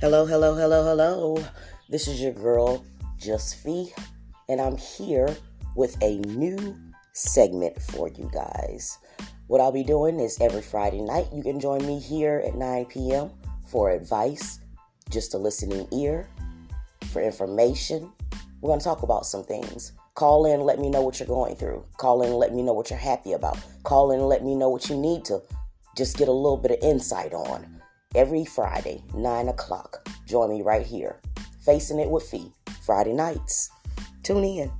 Hello, hello, hello, hello. This is your girl, Just Fee, and I'm here with a new segment for you guys. What I'll be doing is every Friday night, you can join me here at 9 p.m. for advice, just a listening ear, for information. We're going to talk about some things. Call in, let me know what you're going through. Call in, let me know what you're happy about. Call in, let me know what you need to just get a little bit of insight on every Friday, 9 o'clock. Join me right here, Facing It with Fee, Friday nights. Tune in.